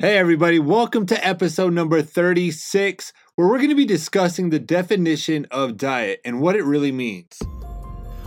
Hey, everybody, welcome to episode number 36, where we're going to be discussing the definition of diet and what it really means.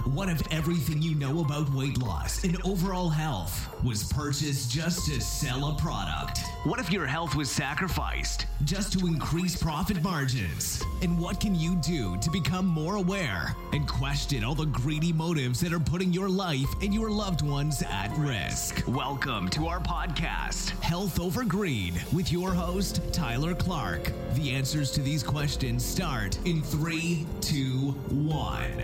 What if everything you know about weight loss and overall health was purchased just to sell a product? What if your health was sacrificed just to increase profit margins? And what can you do to become more aware and question all the greedy motives that are putting your life and your loved ones at risk? Welcome to our podcast, Health Over Greed, with your host, Tyler Clark. The answers to these questions start in three, two, one.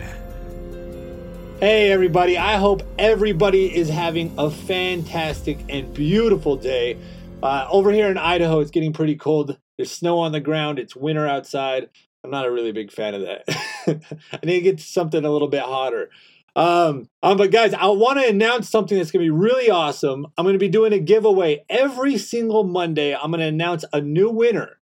Hey, everybody, I hope everybody is having a fantastic and beautiful day. Uh, over here in Idaho, it's getting pretty cold. There's snow on the ground, it's winter outside. I'm not a really big fan of that. I need to get something a little bit hotter. Um, um, but guys, I want to announce something that's going to be really awesome. I'm going to be doing a giveaway every single Monday. I'm going to announce a new winner.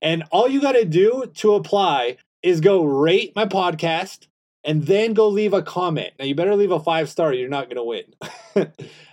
And all you got to do to apply is go rate my podcast and then go leave a comment. Now, you better leave a five star, you're not going to win.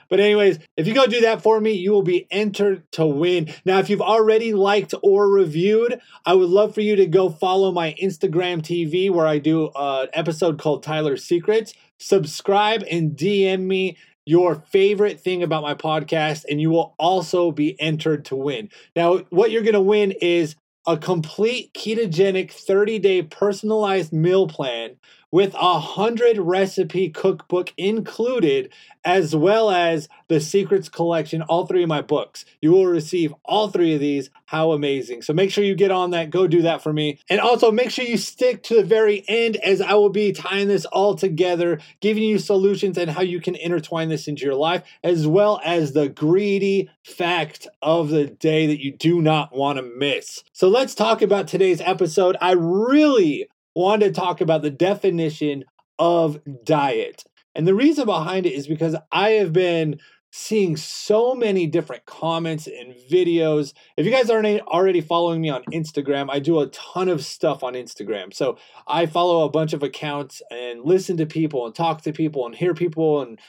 but, anyways, if you go do that for me, you will be entered to win. Now, if you've already liked or reviewed, I would love for you to go follow my Instagram TV where I do an episode called Tyler's Secrets. Subscribe and DM me your favorite thing about my podcast, and you will also be entered to win. Now, what you're going to win is a complete ketogenic 30 day personalized meal plan with a hundred recipe cookbook included, as well as the secrets collection, all three of my books. You will receive all three of these. How amazing. So make sure you get on that. Go do that for me. And also make sure you stick to the very end as I will be tying this all together, giving you solutions and how you can intertwine this into your life, as well as the greedy fact of the day that you do not want to miss. So let's talk about today's episode. I really wanted to talk about the definition of diet. And the reason behind it is because I have been seeing so many different comments and videos. If you guys aren't already following me on Instagram, I do a ton of stuff on Instagram. So I follow a bunch of accounts and listen to people and talk to people and hear people and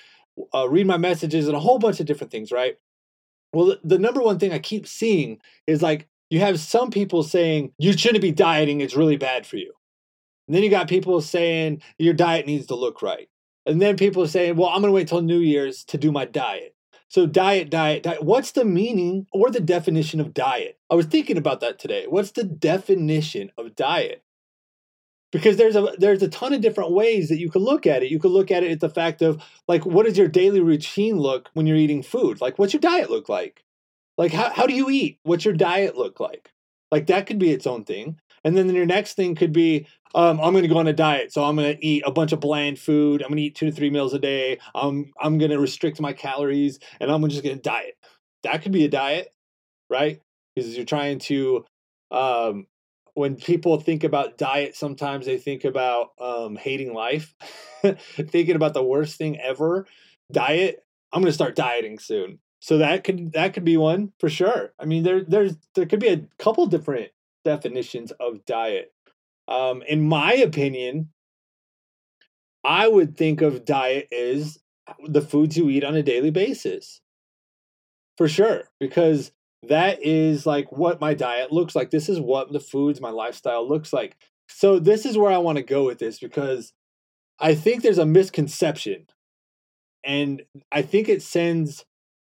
uh, read my messages and a whole bunch of different things, right? Well, the number one thing I keep seeing is like you have some people saying you shouldn't be dieting, it's really bad for you. And then you got people saying your diet needs to look right. And then people are saying, well, I'm going to wait till New Year's to do my diet. So, diet, diet, diet. What's the meaning or the definition of diet? I was thinking about that today. What's the definition of diet? Because there's a there's a ton of different ways that you could look at it. You could look at it at the fact of like, what does your daily routine look when you're eating food? Like, what's your diet look like? Like, how, how do you eat? What's your diet look like? Like, that could be its own thing. And then your next thing could be, um, I'm going to go on a diet. So I'm going to eat a bunch of bland food. I'm going to eat two to three meals a day. Um, I'm going to restrict my calories and I'm just going to diet. That could be a diet, right? Because you're trying to, um, when people think about diet, sometimes they think about um, hating life, thinking about the worst thing ever. Diet. I'm going to start dieting soon. So that could that could be one for sure. I mean, there there's there could be a couple different definitions of diet. Um, in my opinion, I would think of diet as the foods you eat on a daily basis. For sure, because that is like what my diet looks like. This is what the foods, my lifestyle looks like. So, this is where I want to go with this because I think there's a misconception. And I think it sends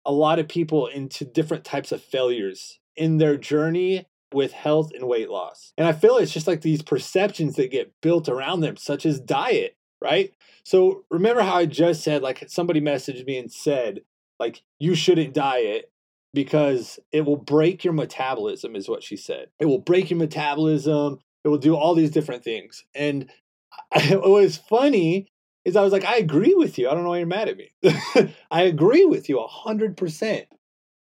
a lot of people into different types of failures in their journey with health and weight loss. And I feel it's just like these perceptions that get built around them, such as diet, right? So remember how I just said, like, somebody messaged me and said, like, you shouldn't diet because it will break your metabolism, is what she said. It will break your metabolism. It will do all these different things. And what was funny is I was like, I agree with you. I don't know why you're mad at me. I agree with you 100%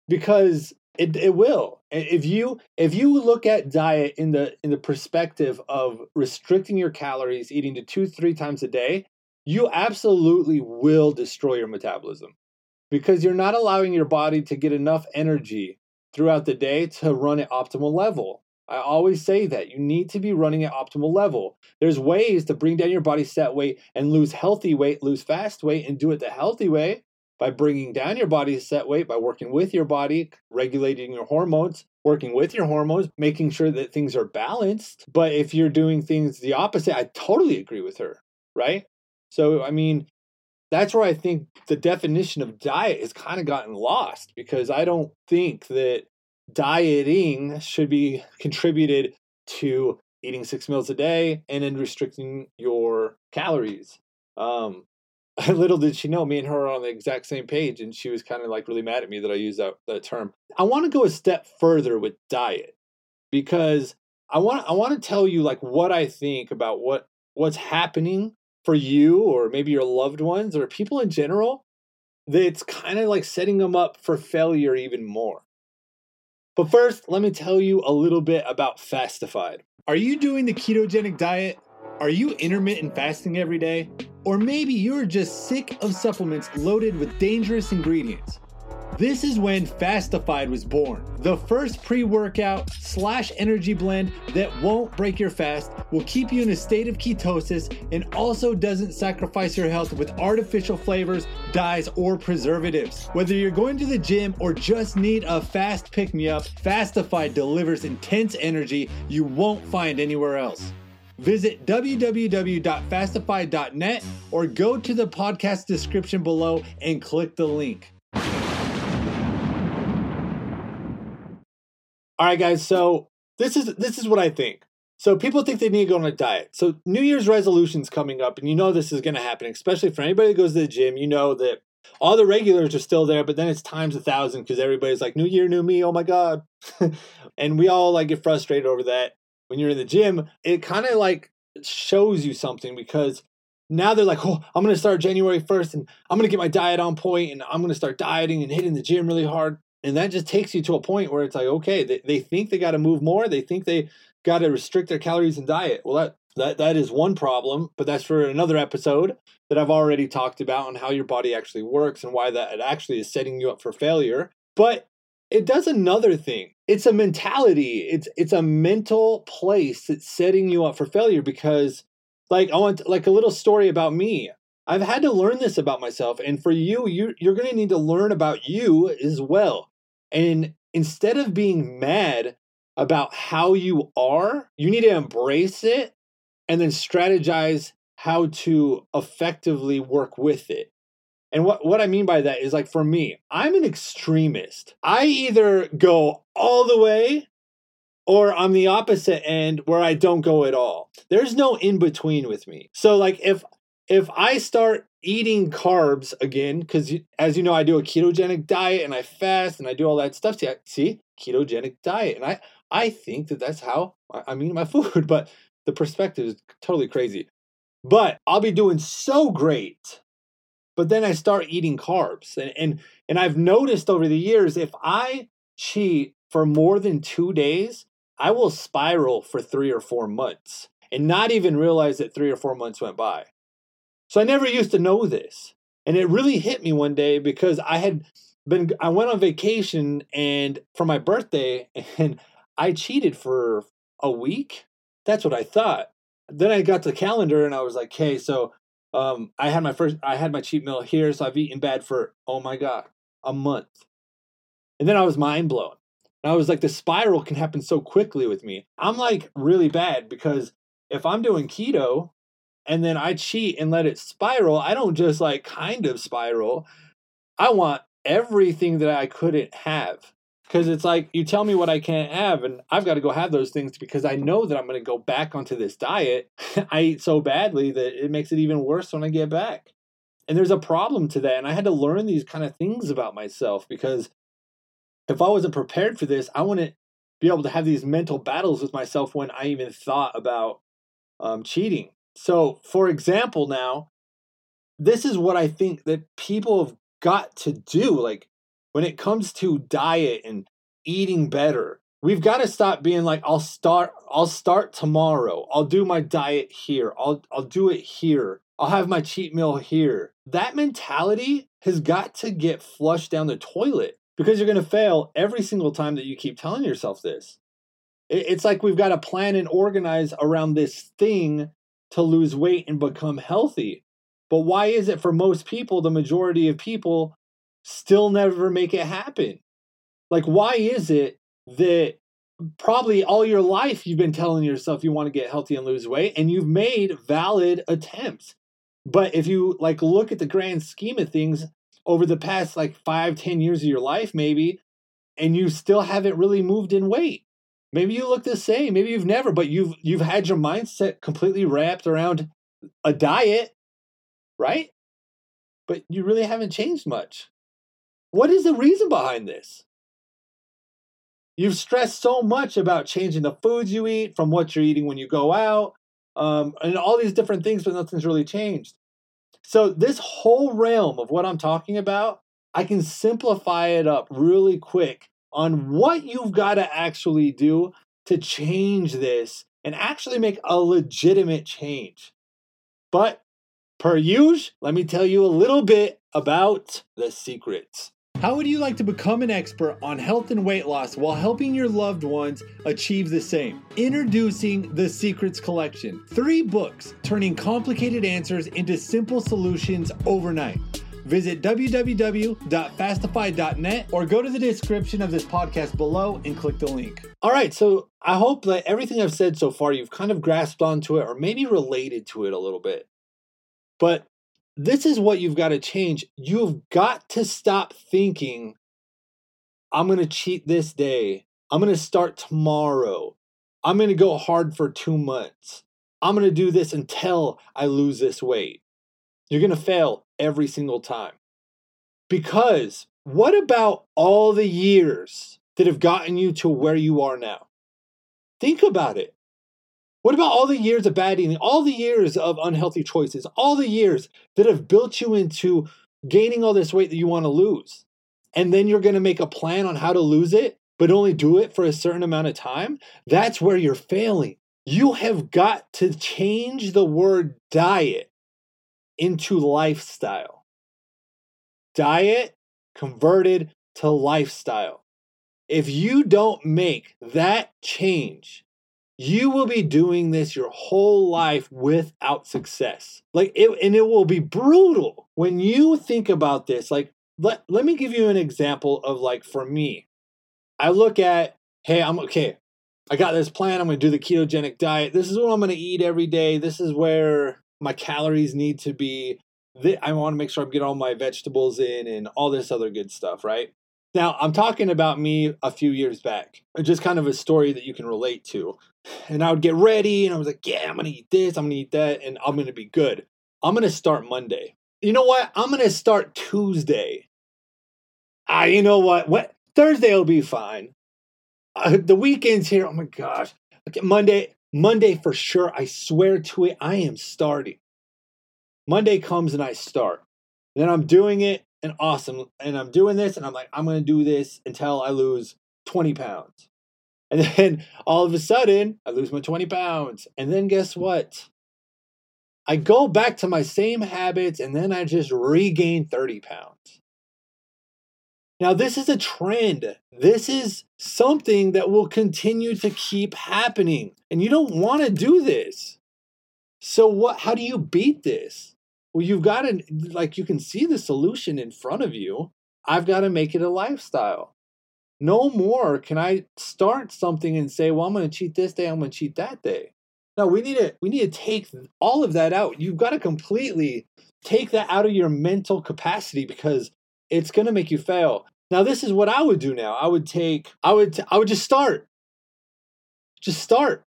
because it, it will. If you if you look at diet in the in the perspective of restricting your calories, eating to two three times a day, you absolutely will destroy your metabolism because you're not allowing your body to get enough energy throughout the day to run at optimal level. I always say that you need to be running at optimal level. There's ways to bring down your body set weight and lose healthy weight, lose fast weight, and do it the healthy way. By bringing down your body's set weight, by working with your body, regulating your hormones, working with your hormones, making sure that things are balanced. But if you're doing things the opposite, I totally agree with her, right? So, I mean, that's where I think the definition of diet has kind of gotten lost because I don't think that dieting should be contributed to eating six meals a day and then restricting your calories. Um, little did she know, me and her are on the exact same page, and she was kind of like really mad at me that I used that, that term. I want to go a step further with diet because I want I want to tell you like what I think about what what's happening for you or maybe your loved ones or people in general that's kind of like setting them up for failure even more. But first, let me tell you a little bit about Fastified. Are you doing the ketogenic diet? Are you intermittent fasting every day? Or maybe you're just sick of supplements loaded with dangerous ingredients. This is when Fastified was born. The first pre workout slash energy blend that won't break your fast, will keep you in a state of ketosis, and also doesn't sacrifice your health with artificial flavors, dyes, or preservatives. Whether you're going to the gym or just need a fast pick me up, Fastified delivers intense energy you won't find anywhere else. Visit www.fastified.net or go to the podcast description below and click the link. All right, guys. So this is this is what I think. So people think they need to go on a diet. So New Year's resolutions coming up, and you know this is going to happen, especially for anybody that goes to the gym. You know that all the regulars are still there, but then it's times a thousand because everybody's like, "New Year, new me." Oh my god, and we all like get frustrated over that. When you're in the gym, it kind of like shows you something because now they're like, oh, I'm going to start January 1st and I'm going to get my diet on point and I'm going to start dieting and hitting the gym really hard. And that just takes you to a point where it's like okay they, they think they got to move more they think they got to restrict their calories and diet. Well that that that is one problem but that's for another episode that i've already talked about on how your body actually works and why that it actually is setting you up for failure. But it does another thing it's a mentality it's it's a mental place that's setting you up for failure because like i want like a little story about me I've had to learn this about myself. And for you, you you're going to need to learn about you as well. And instead of being mad about how you are, you need to embrace it and then strategize how to effectively work with it. And what, what I mean by that is like for me, I'm an extremist. I either go all the way or I'm the opposite end where I don't go at all. There's no in between with me. So like if if I start eating carbs again, because as you know, I do a ketogenic diet and I fast and I do all that stuff. See, see, ketogenic diet, and I I think that that's how I'm eating my food. But the perspective is totally crazy. But I'll be doing so great. But then I start eating carbs, and and and I've noticed over the years if I cheat for more than two days, I will spiral for three or four months and not even realize that three or four months went by. So I never used to know this. And it really hit me one day because I had been I went on vacation and for my birthday and I cheated for a week. That's what I thought. Then I got the calendar and I was like, "Okay, so um, I had my first I had my cheat meal here, so I've eaten bad for oh my god, a month." And then I was mind blown. And I was like, the spiral can happen so quickly with me. I'm like really bad because if I'm doing keto and then I cheat and let it spiral, I don't just like kind of spiral. I want everything that I couldn't have. Because it's like you tell me what I can't have, and I've got to go have those things because I know that I'm going to go back onto this diet. I eat so badly that it makes it even worse when I get back. And there's a problem to that. And I had to learn these kind of things about myself because if I wasn't prepared for this, I wouldn't be able to have these mental battles with myself when I even thought about um, cheating. So, for example, now, this is what I think that people have got to do. Like, when it comes to diet and eating better, we've got to stop being like, I'll start, I'll start tomorrow. I'll do my diet here. I'll, I'll do it here. I'll have my cheat meal here. That mentality has got to get flushed down the toilet because you're going to fail every single time that you keep telling yourself this. It's like we've got to plan and organize around this thing to lose weight and become healthy. But why is it for most people, the majority of people, still never make it happen? Like, why is it that probably all your life you've been telling yourself you want to get healthy and lose weight and you've made valid attempts? But if you like look at the grand scheme of things over the past like five, ten years of your life, maybe, and you still haven't really moved in weight. Maybe you look the same. Maybe you've never, but you've you've had your mindset completely wrapped around a diet, right? But you really haven't changed much. What is the reason behind this? You've stressed so much about changing the foods you eat from what you're eating when you go out, um, and all these different things, but nothing's really changed. So, this whole realm of what I'm talking about, I can simplify it up really quick on what you've got to actually do to change this and actually make a legitimate change. But per usual, let me tell you a little bit about the secrets. How would you like to become an expert on health and weight loss while helping your loved ones achieve the same? Introducing the Secrets Collection three books turning complicated answers into simple solutions overnight. Visit www.fastify.net or go to the description of this podcast below and click the link. All right, so I hope that everything I've said so far, you've kind of grasped onto it or maybe related to it a little bit. But this is what you've got to change. You've got to stop thinking, I'm going to cheat this day. I'm going to start tomorrow. I'm going to go hard for two months. I'm going to do this until I lose this weight. You're going to fail every single time. Because what about all the years that have gotten you to where you are now? Think about it. What about all the years of bad eating, all the years of unhealthy choices, all the years that have built you into gaining all this weight that you want to lose? And then you're going to make a plan on how to lose it, but only do it for a certain amount of time? That's where you're failing. You have got to change the word diet into lifestyle. Diet converted to lifestyle. If you don't make that change, you will be doing this your whole life without success. Like it, and it will be brutal when you think about this. Like, let, let me give you an example of like for me, I look at, hey, I'm okay. I got this plan. I'm going to do the ketogenic diet. This is what I'm going to eat every day. This is where my calories need to be. I want to make sure I'm getting all my vegetables in and all this other good stuff, right? Now, I'm talking about me a few years back, just kind of a story that you can relate to. And I would get ready and I was like, yeah, I'm going to eat this, I'm going to eat that, and I'm going to be good. I'm going to start Monday. You know what? I'm going to start Tuesday. Ah, you know what? What Thursday will be fine. Uh, the weekend's here. Oh my gosh. Okay, Monday, Monday for sure. I swear to it, I am starting. Monday comes and I start. Then I'm doing it and awesome. And I'm doing this and I'm like, I'm going to do this until I lose 20 pounds. And then all of a sudden, I lose my 20 pounds. And then guess what? I go back to my same habits and then I just regain 30 pounds. Now, this is a trend. This is something that will continue to keep happening. And you don't want to do this. So, what, how do you beat this? Well, you've got to, like, you can see the solution in front of you. I've got to make it a lifestyle. No more can I start something and say, well, I'm going to cheat this day, I'm going to cheat that day. No, we need to we need to take all of that out. You've got to completely take that out of your mental capacity because it's going to make you fail. Now, this is what I would do now. I would take I would I would just start. Just start.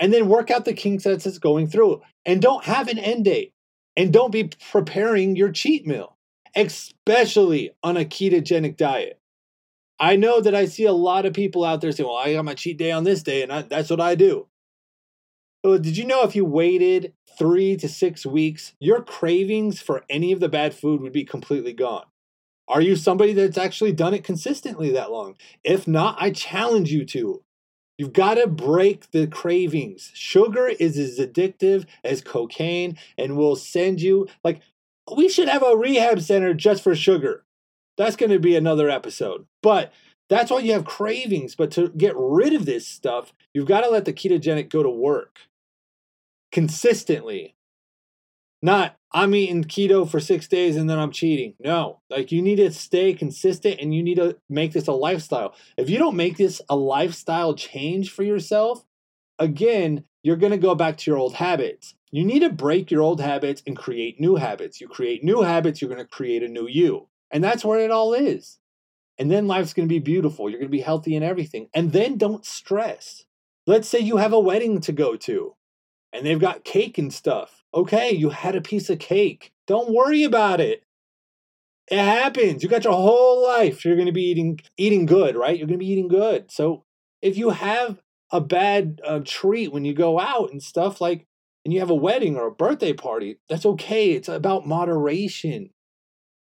And then work out the kinks it's going through. And don't have an end date. And don't be preparing your cheat meal, especially on a ketogenic diet. I know that I see a lot of people out there saying, well, I got my cheat day on this day, and I, that's what I do. Well, did you know if you waited three to six weeks, your cravings for any of the bad food would be completely gone? Are you somebody that's actually done it consistently that long? If not, I challenge you to. You've got to break the cravings. Sugar is as addictive as cocaine and will send you, like, we should have a rehab center just for sugar. That's going to be another episode. But that's why you have cravings. But to get rid of this stuff, you've got to let the ketogenic go to work consistently. Not, I'm eating keto for six days and then I'm cheating. No, like you need to stay consistent and you need to make this a lifestyle. If you don't make this a lifestyle change for yourself, again, you're going to go back to your old habits. You need to break your old habits and create new habits. You create new habits, you're going to create a new you. And that's where it all is. And then life's going to be beautiful. You're going to be healthy and everything. And then don't stress. Let's say you have a wedding to go to and they've got cake and stuff. Okay, you had a piece of cake. Don't worry about it. It happens. You got your whole life. You're going to be eating eating good, right? You're going to be eating good. So if you have a bad uh, treat when you go out and stuff like and you have a wedding or a birthday party, that's okay. It's about moderation.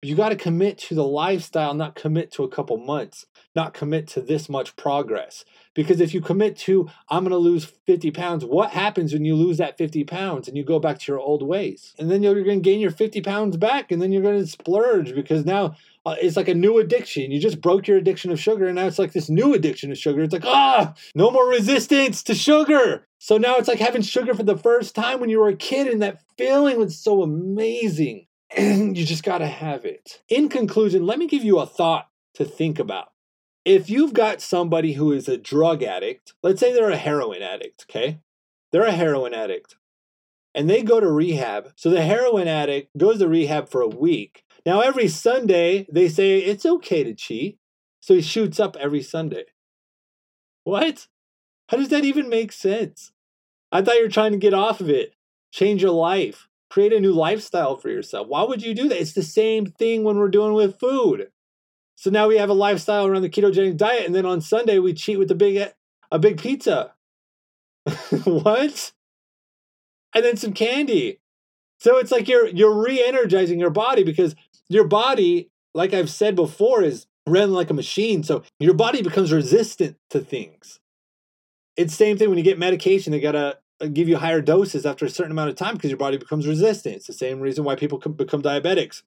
You got to commit to the lifestyle, not commit to a couple months, not commit to this much progress. Because if you commit to, I'm going to lose 50 pounds, what happens when you lose that 50 pounds and you go back to your old ways? And then you're going to gain your 50 pounds back and then you're going to splurge because now uh, it's like a new addiction. You just broke your addiction of sugar and now it's like this new addiction of sugar. It's like, ah, no more resistance to sugar. So now it's like having sugar for the first time when you were a kid and that feeling was so amazing and you just got to have it. In conclusion, let me give you a thought to think about. If you've got somebody who is a drug addict, let's say they're a heroin addict, okay? They're a heroin addict and they go to rehab. So the heroin addict goes to rehab for a week. Now, every Sunday, they say it's okay to cheat. So he shoots up every Sunday. What? How does that even make sense? I thought you were trying to get off of it, change your life create a new lifestyle for yourself. Why would you do that? It's the same thing when we're doing with food. So now we have a lifestyle around the ketogenic diet, and then on Sunday we cheat with a big a big pizza. what? And then some candy. So it's like you're you're re-energizing your body because your body, like I've said before, is ran like a machine. So your body becomes resistant to things. It's the same thing when you get medication. They gotta give you higher doses after a certain amount of time because your body becomes resistant. It's the same reason why people become diabetics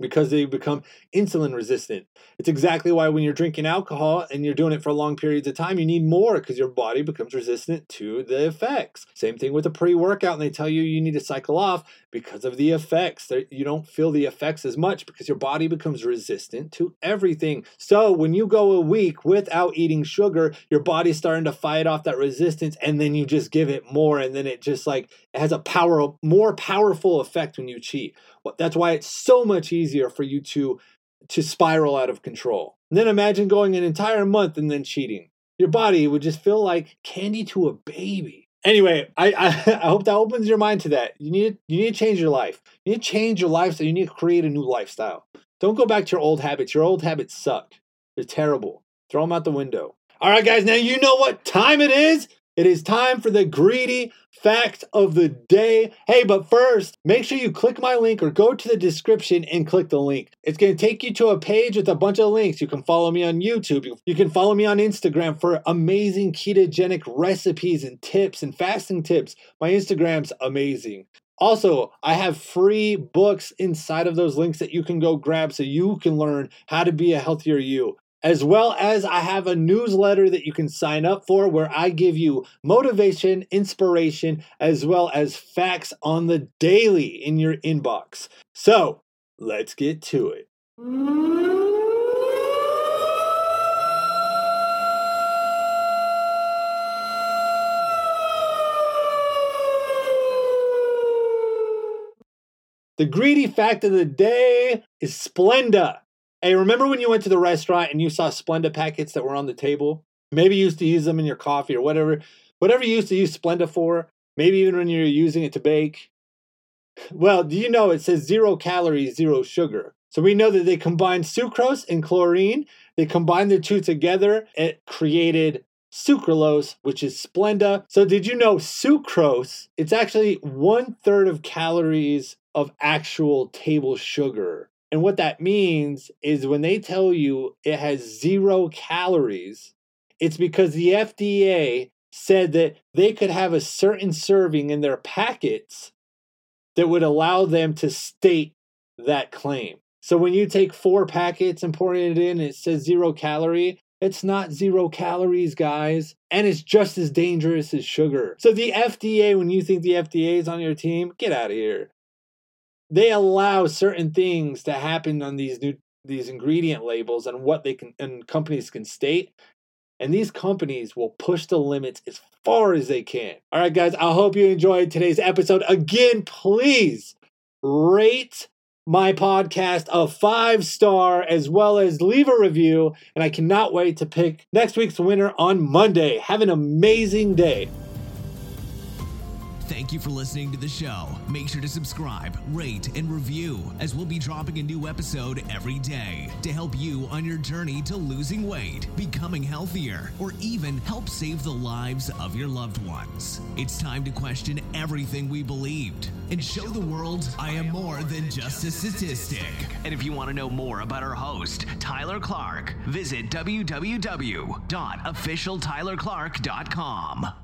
because they become insulin resistant. It's exactly why when you're drinking alcohol and you're doing it for long periods of time, you need more because your body becomes resistant to the effects. Same thing with a pre workout, and they tell you you need to cycle off because of the effects. You don't feel the effects as much because your body becomes resistant to everything. So when you go a week without eating sugar, your body's starting to fight off that resistance, and then you just give it more, and then it just like it has a power, more powerful effect when you cheat. That's why it's so much easier for you to to spiral out of control. And then imagine going an entire month and then cheating. Your body would just feel like candy to a baby. Anyway, I, I, I hope that opens your mind to that. You need you need to change your life. You need to change your lifestyle. You need to create a new lifestyle. Don't go back to your old habits. Your old habits suck. They're terrible. Throw them out the window. All right, guys. Now you know what time it is. It is time for the greedy fact of the day. Hey, but first, make sure you click my link or go to the description and click the link. It's going to take you to a page with a bunch of links. You can follow me on YouTube. You can follow me on Instagram for amazing ketogenic recipes and tips and fasting tips. My Instagram's amazing. Also, I have free books inside of those links that you can go grab so you can learn how to be a healthier you as well as I have a newsletter that you can sign up for where I give you motivation, inspiration, as well as facts on the daily in your inbox. So let's get to it. The greedy fact of the day is Splenda. Hey, remember when you went to the restaurant and you saw Splenda packets that were on the table? Maybe you used to use them in your coffee or whatever, whatever you used to use Splenda for. Maybe even when you're using it to bake. Well, do you know it says zero calories, zero sugar? So we know that they combined sucrose and chlorine. They combined the two together. It created sucralose, which is Splenda. So did you know sucrose? It's actually one third of calories of actual table sugar. And what that means is when they tell you it has zero calories, it's because the FDA said that they could have a certain serving in their packets that would allow them to state that claim. So when you take four packets and pour it in, it says zero calorie. It's not zero calories, guys. And it's just as dangerous as sugar. So the FDA, when you think the FDA is on your team, get out of here they allow certain things to happen on these new these ingredient labels and what they can and companies can state and these companies will push the limits as far as they can. All right, guys, I hope you enjoyed today's episode. Again, please rate my podcast a five star as well as leave a review. And I cannot wait to pick next week's winner on Monday. Have an amazing day. Thank you for listening to the show. Make sure to subscribe, rate, and review, as we'll be dropping a new episode every day to help you on your journey to losing weight, becoming healthier, or even help save the lives of your loved ones. It's time to question everything we believed and show the world I am more than just a statistic. And if you want to know more about our host, Tyler Clark, visit www.officialtylerclark.com.